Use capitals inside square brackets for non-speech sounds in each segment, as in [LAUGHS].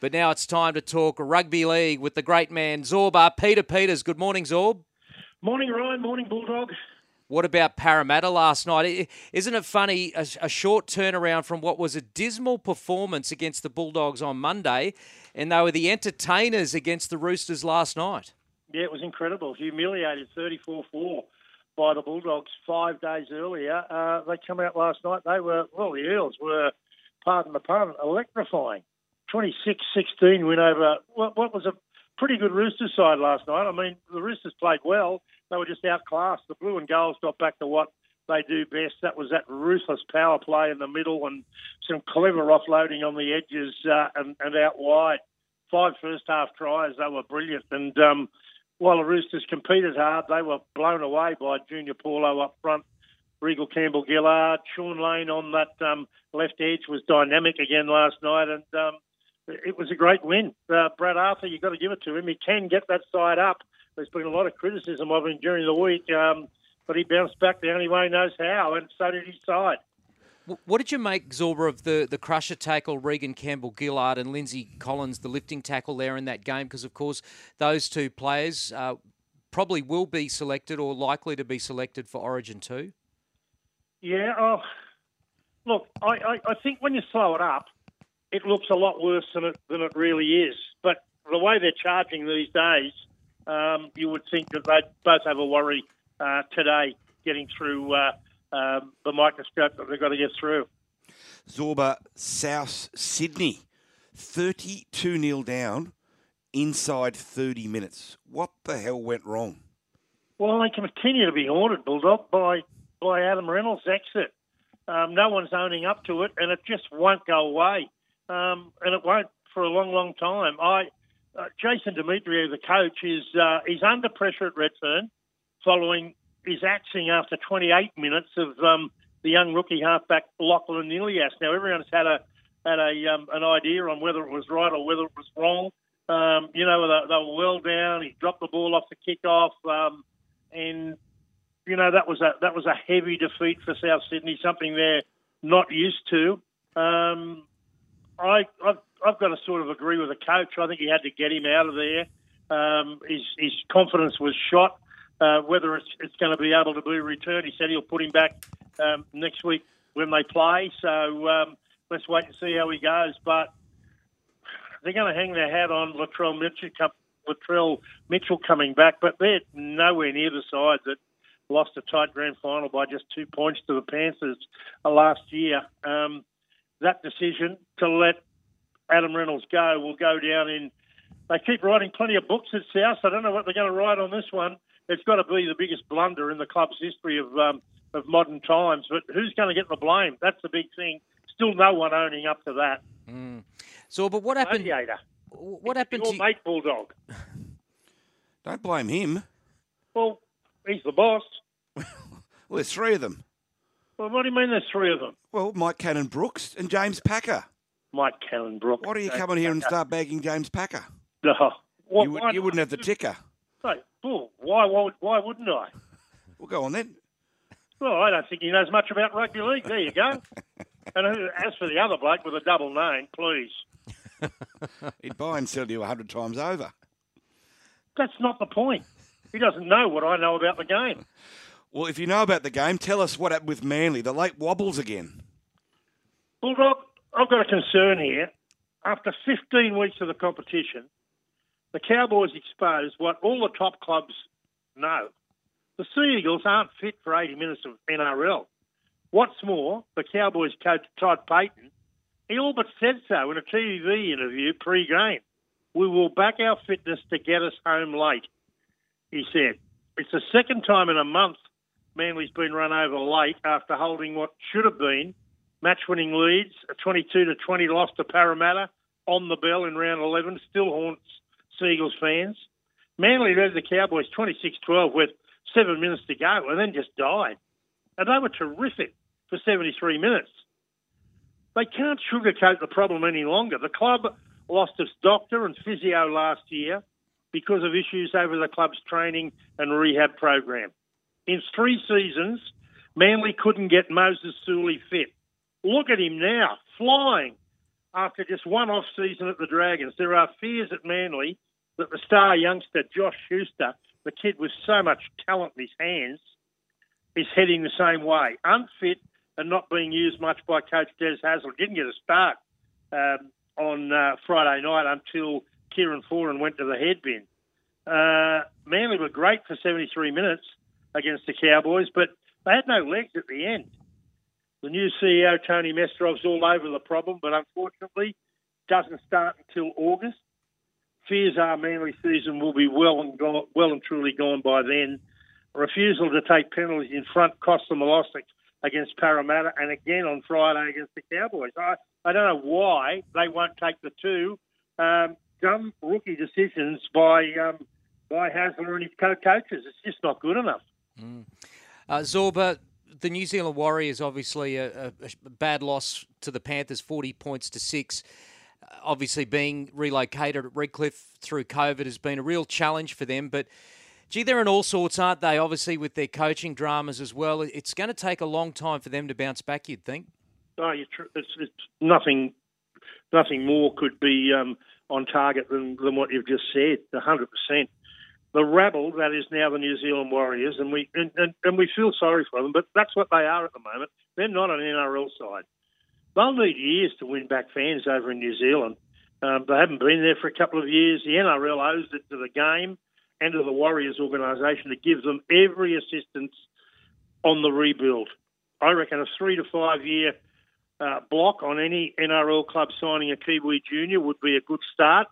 But now it's time to talk rugby league with the great man Zorba Peter Peters. Good morning, Zorb. Morning, Ryan. Morning, Bulldog. What about Parramatta last night? Isn't it funny? A, a, short turnaround from what was a dismal performance against the Bulldogs on Monday, and they were the entertainers against the Roosters last night. Yeah, it was incredible. Humiliated 34 4 by the Bulldogs five days earlier. Uh, they come out last night. They were, well, the Eels were, pardon the pun, electrifying. 26 16 win over what, what was a pretty good Roosters side last night. I mean, the Roosters played well. They were just outclassed. The Blue and Golds got back to what they do best. That was that ruthless power play in the middle and some clever offloading on the edges uh, and, and out wide. Five first half tries. They were brilliant. And um, while the Roosters competed hard, they were blown away by Junior Paulo up front. Reagan Campbell Gillard, Shaun Lane on that um, left edge was dynamic again last night, and um, it was a great win. Uh, Brad Arthur, you've got to give it to him. He can get that side up. There's been a lot of criticism of him during the week, um, but he bounced back the only way he knows how, and so did his side. What did you make, Zorba, of the, the crusher tackle, Reagan Campbell Gillard and Lindsay Collins, the lifting tackle there in that game? Because, of course, those two players uh, probably will be selected or likely to be selected for Origin 2. Yeah, oh, look, I, I, I think when you slow it up, it looks a lot worse than it than it really is. But the way they're charging these days, um, you would think that they both have a worry uh, today getting through uh, um, the microscope that they've got to get through. Zorba, South Sydney, 32 0 down inside 30 minutes. What the hell went wrong? Well, they continue to be haunted, Bulldog, by, by Adam Reynolds' exit. Um, no one's owning up to it, and it just won't go away um, and it won't for a long, long time. I uh, Jason Demetriou, the coach, is uh, he's under pressure at Redfern following his axing after 28 minutes of um, the young rookie halfback Lachlan Ilias. Now everyone's had a had a um, an idea on whether it was right or whether it was wrong. Um, you know, they, they, were well down. He dropped the ball off the kickoff, um, and you know that was a that was a heavy defeat for South Sydney, something they're not used to. Um, I, I've, I've got to sort of agree with the coach. I think he had to get him out of there. Um, his, his confidence was shot. Uh, whether it's, it's going to be able to be returned, he said he'll put him back um, next week when they play. So um, let's wait and see how he goes. But they're going to hang their hat on Latrell Mitchell, Latrell Mitchell coming back, but they're nowhere near the side that lost a tight grand final by just two points to the Panthers last year. Um, that decision to let Adam Reynolds go will go down in. They keep writing plenty of books at South. I don't know what they're going to write on this one. It's got to be the biggest blunder in the club's history of um, of modern times. But who's going to get the blame? That's the big thing. Still, no one owning up to that. Mm. So, but what happened? Gladiator. What happened Your to mate Bulldog? [LAUGHS] Don't blame him. Well, he's the boss. [LAUGHS] well, there's three of them. Well, what do you mean there's three of them? Well, Mike Cannon Brooks and James Packer. Mike Cannon Brooks. Why do you come in here and start bagging James Packer? No. What, you, would, you wouldn't have the ticker. Hey, Bull, why, why, why wouldn't I? [LAUGHS] Well, go on then. Well, I don't think he knows much about rugby league. There you go. [LAUGHS] and as for the other bloke with a double name, please. [LAUGHS] He'd buy and sell you a hundred times over. That's not the point. He doesn't know what I know about the game. Well, if you know about the game, tell us what happened with Manly. The late wobbles again. Bulldog, I've got a concern here. After 15 weeks of the competition, the Cowboys exposed what all the top clubs know. The Sea Eagles aren't fit for 80 minutes of NRL. What's more, the Cowboys coach Todd Payten, he all but said so in a TV interview pre-game. We will back our fitness to get us home late, he said. It's the second time in a month Manly's been run over late after holding what should have been match-winning leads. A 22 to 20 loss to Parramatta on the bell in round 11 still haunts Seagulls fans. Manly led the Cowboys 26-12 with seven minutes to go and then just died. And they were terrific for 73 minutes. They can't sugarcoat the problem any longer. The club lost its doctor and physio last year because of issues over the club's training and rehab program. In three seasons, Manly couldn't get Moses Suli fit. Look at him now, flying. after just one off season at the Dragons. There are fears at Manly that the star youngster Josh Schuster, the kid with so much talent in his hands, is heading the same way. Unfit and not being used much by coach Des Hasler. Didn't get a start um, on uh, Friday night until Kieran Foran went to the head bin. Uh, Manly were great for 73 minutes against the Cowboys, but they had no legs at the end. The new CEO, Tony Mestrov's all over the problem, but unfortunately doesn't start until August. Fears are Manly season will be well and gone, well and truly gone by then. A refusal to take penalties in front cost them a loss against Parramatta and again on Friday against the Cowboys. I, I don't know why they won't take the two. Um, dumb rookie decisions by um, by Hasler and his co-coaches. It's just not good enough. Mm. Uh, Zorba, the New Zealand Warriors obviously a, a, bad loss to the Panthers, forty points to six. Uh, obviously, being relocated at Redcliffe through COVID has been a real challenge for them, but. Gee, they're in all sorts, aren't they? Obviously, with their coaching dramas as well. It's going to take a long time for them to bounce back. You'd think. Oh, it's, it's, nothing. Nothing more could be um, on target than, than what you've just said. hundred percent the rabble that is now the New Zealand Warriors, and we and, and, and, we feel sorry for them, but that's what they are at the moment. They're not an NRL side. They'll need years to win back fans over in New Zealand. Um, they haven't been there for a couple of years. The NRL owes it to the game and to the Warriors organisation to give them every assistance on the rebuild. I reckon a three to five year uh, block on any NRL club signing a Kiwi junior would be a good start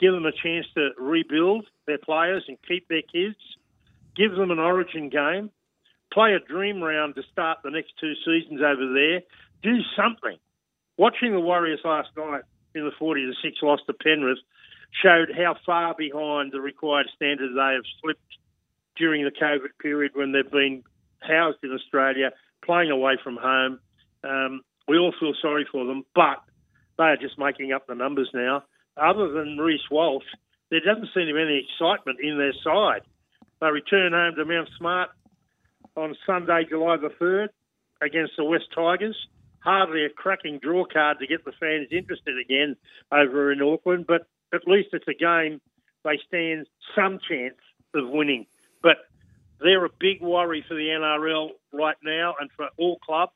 give them a chance to rebuild their players and keep their kids, give them an origin game, play a dream round to start the next two seasons over there, do something. Watching the Warriors last night in the 40 to 6 loss to Penrith showed how far behind the required standard they have slipped during the COVID period when they've been housed in Australia, playing away from home. Um, we all feel sorry for them, but they are just making up the numbers now other than Reece Walsh, there doesn't seem to be any excitement in their side. They return home to Mount Smart on Sunday, July the 3rd, against the West Tigers. Hardly a cracking draw card to get the fans interested again over in Auckland, but at least it's a game they stand some chance of winning. But they're a big worry for the NRL right now and for all clubs.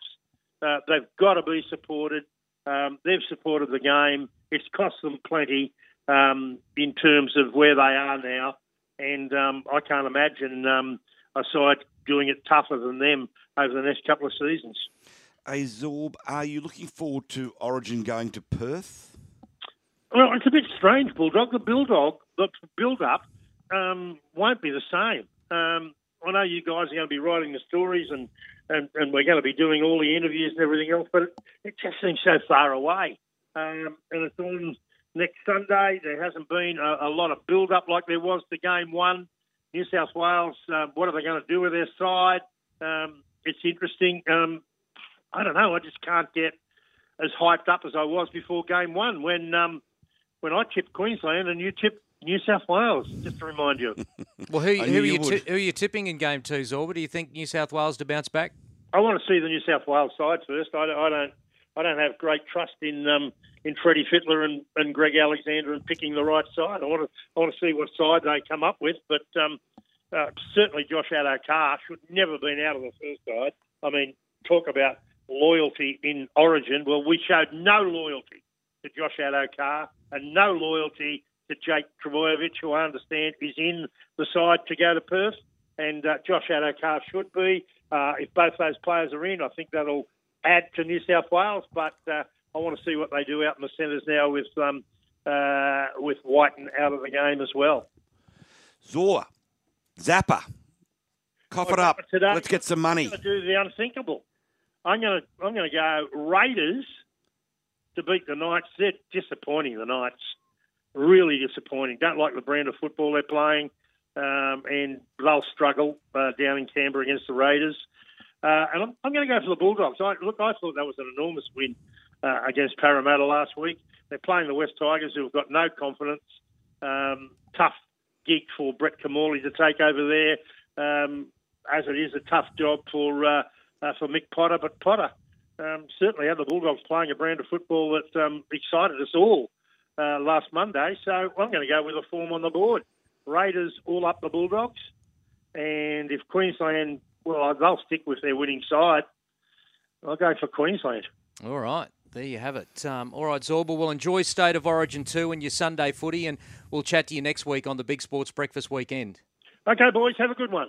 Uh, they've got to be supported. Um, they've supported the game. It's cost them plenty um, in terms of where they are now, and um, I can't imagine um, a side doing it tougher than them over the next couple of seasons. Hey Zorb, are you looking forward to Origin going to Perth? Well, it's a bit strange, Bulldog. The Bulldog, the build-up um, won't be the same. Um, I know you guys are going to be writing the stories and, and, and we're going to be doing all the interviews and everything else, but it, it just seems so far away um, and it's on next Sunday. There hasn't been a, a lot of build up like there was to game one. New South Wales, uh, what are they going to do with their side? Um, it's interesting. Um, I don't know. I just can't get as hyped up as I was before game one when um, when I tipped Queensland and you tipped New South Wales. Just to remind you. [LAUGHS] well, who, who, are you t- who are you tipping in game two, Zorba? Do you think New South Wales to bounce back? I want to see the New South Wales side first. I, I don't. I don't have great trust in um, in Freddie Fittler and, and Greg Alexander and picking the right side. I want to I want to see what side they come up with, but um, uh, certainly Josh Addo-Carr should never have been out of the first side. I mean, talk about loyalty in Origin. Well, we showed no loyalty to Josh Addo-Carr and no loyalty to Jake Trbojevic, who I understand is in the side to go to Perth. And uh, Josh Addo-Carr should be. Uh, if both those players are in, I think that'll add to New South Wales, but uh, I want to see what they do out in the centres now with um, uh, with Wighton out of the game as well. Zor, Zappa, cough it up. Today, Let's get some money. I'm going to do the unthinkable. I'm going to I'm going to go Raiders to beat the Knights. They're disappointing. The Knights really disappointing. Don't like the brand of football they're playing, um, and they'll struggle uh, down in Canberra against the Raiders. Uh, and I'm, I'm going to go for the Bulldogs. I, look, I thought that was an enormous win uh, against Parramatta last week. They're playing the West Tigers, who have got no confidence. Um, tough gig for Brett Kimmorley to take over there, um, as it is a tough job for uh, uh, for Mick Potter. But Potter, um, certainly had the Bulldogs playing a brand of football that um, excited us all uh, last Monday. So I'm going to go with a form on the board. Raiders all up the Bulldogs, and if Queensland, well, they'll stick with their winning side. I'll go for Queensland. All right. There you have it. Um, all right, Zorba, we'll enjoy State of Origin 2 and your Sunday footy, and we'll chat to you next week on the Big Sports Breakfast Weekend. Okay, boys, have a good one.